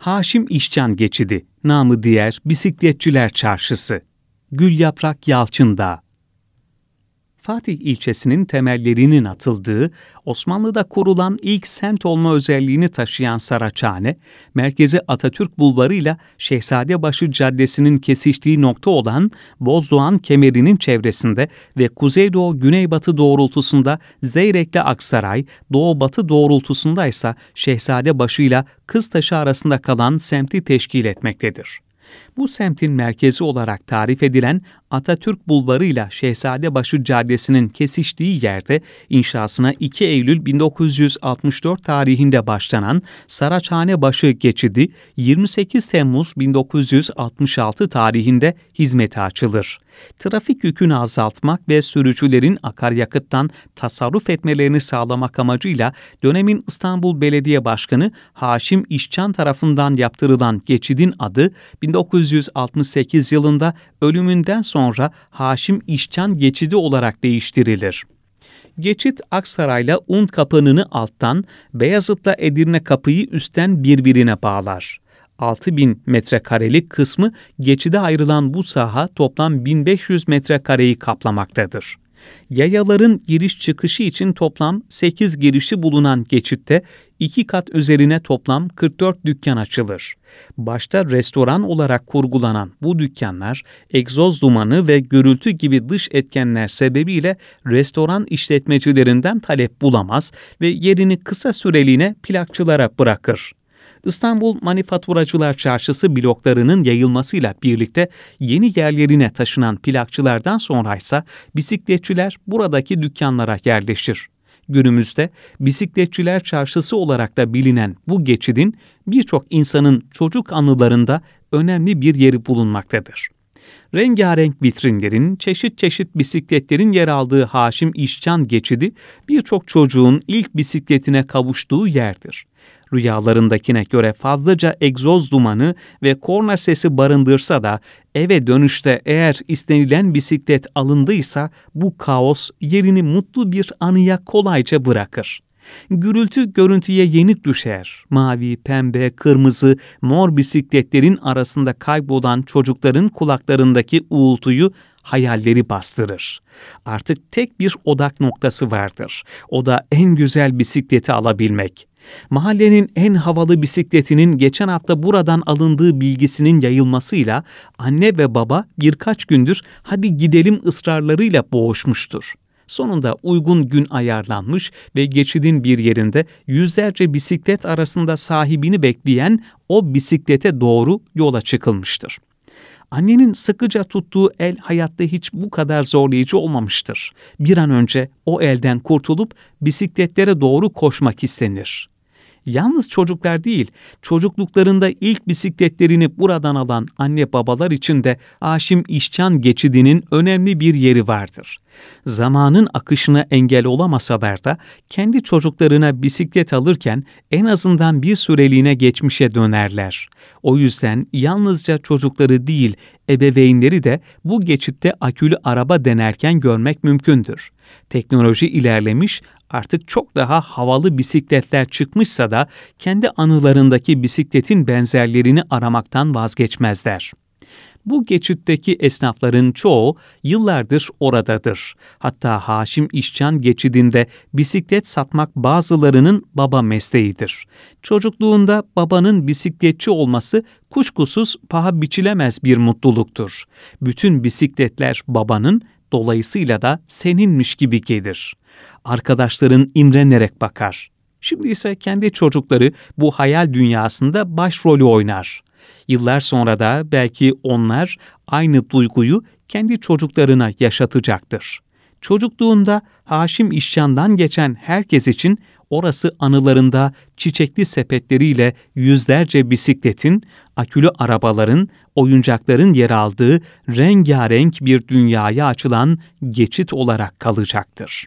Haşim İşcan Geçidi, namı diğer Bisikletçiler Çarşısı, Gül Yaprak Yalçındağ. Fatih ilçesinin temellerinin atıldığı, Osmanlı'da kurulan ilk semt olma özelliğini taşıyan Saraçhane, merkezi Atatürk Bulvarı ile Şehzadebaşı Caddesi'nin kesiştiği nokta olan Bozdoğan kemerinin çevresinde ve kuzeydoğu-güneybatı doğrultusunda Zeyrek'le Aksaray, doğu-batı doğrultusunda ise Şehzadebaşı ile Kıztaşı arasında kalan semti teşkil etmektedir. Bu semtin merkezi olarak tarif edilen Atatürk Bulvarı ile Şehzadebaşı Caddesi'nin kesiştiği yerde inşasına 2 Eylül 1964 tarihinde başlanan Saraçhanebaşı geçidi 28 Temmuz 1966 tarihinde hizmete açılır. Trafik yükünü azaltmak ve sürücülerin akaryakıttan tasarruf etmelerini sağlamak amacıyla dönemin İstanbul Belediye Başkanı Haşim İşcan tarafından yaptırılan geçidin adı 1968 yılında ölümünden sonra Haşim İşcan Geçidi olarak değiştirilir. Geçit Aksaray'la Un Kapını'nı alttan, Beyazıt'la Edirne Kapı'yı üstten birbirine bağlar. 6000 metrekarelik kısmı geçide ayrılan bu saha toplam 1500 metrekareyi kaplamaktadır. Yayaların giriş çıkışı için toplam 8 girişi bulunan geçitte iki kat üzerine toplam 44 dükkan açılır. Başta restoran olarak kurgulanan bu dükkanlar egzoz dumanı ve gürültü gibi dış etkenler sebebiyle restoran işletmecilerinden talep bulamaz ve yerini kısa süreliğine plakçılara bırakır. İstanbul Manifaturacılar Çarşısı bloklarının yayılmasıyla birlikte yeni yerlerine taşınan plakçılardan sonra ise bisikletçiler buradaki dükkanlara yerleşir. Günümüzde bisikletçiler çarşısı olarak da bilinen bu geçidin birçok insanın çocuk anılarında önemli bir yeri bulunmaktadır. Rengarenk vitrinlerin, çeşit çeşit bisikletlerin yer aldığı Haşim İşcan geçidi birçok çocuğun ilk bisikletine kavuştuğu yerdir rüyalarındakine göre fazlaca egzoz dumanı ve korna sesi barındırsa da eve dönüşte eğer istenilen bisiklet alındıysa bu kaos yerini mutlu bir anıya kolayca bırakır. Gürültü görüntüye yenik düşer. Mavi, pembe, kırmızı, mor bisikletlerin arasında kaybolan çocukların kulaklarındaki uğultuyu hayalleri bastırır. Artık tek bir odak noktası vardır. O da en güzel bisikleti alabilmek. Mahallenin en havalı bisikletinin geçen hafta buradan alındığı bilgisinin yayılmasıyla anne ve baba birkaç gündür hadi gidelim ısrarlarıyla boğuşmuştur. Sonunda uygun gün ayarlanmış ve geçidin bir yerinde yüzlerce bisiklet arasında sahibini bekleyen o bisiklete doğru yola çıkılmıştır. Annenin sıkıca tuttuğu el hayatta hiç bu kadar zorlayıcı olmamıştır. Bir an önce o elden kurtulup bisikletlere doğru koşmak istenir. Yalnız çocuklar değil, çocukluklarında ilk bisikletlerini buradan alan anne babalar için de Aşim İşcan geçidinin önemli bir yeri vardır. Zamanın akışına engel olamasalar da kendi çocuklarına bisiklet alırken en azından bir süreliğine geçmişe dönerler. O yüzden yalnızca çocukları değil, ebeveynleri de bu geçitte akülü araba denerken görmek mümkündür. Teknoloji ilerlemiş artık çok daha havalı bisikletler çıkmışsa da kendi anılarındaki bisikletin benzerlerini aramaktan vazgeçmezler. Bu geçitteki esnafların çoğu yıllardır oradadır. Hatta Haşim İşcan geçidinde bisiklet satmak bazılarının baba mesleğidir. Çocukluğunda babanın bisikletçi olması kuşkusuz paha biçilemez bir mutluluktur. Bütün bisikletler babanın, dolayısıyla da seninmiş gibi gelir. Arkadaşların imrenerek bakar. Şimdi ise kendi çocukları bu hayal dünyasında başrolü oynar. Yıllar sonra da belki onlar aynı duyguyu kendi çocuklarına yaşatacaktır. Çocukluğunda Haşim İşcan'dan geçen herkes için orası anılarında çiçekli sepetleriyle yüzlerce bisikletin, akülü arabaların, oyuncakların yer aldığı rengarenk bir dünyaya açılan geçit olarak kalacaktır.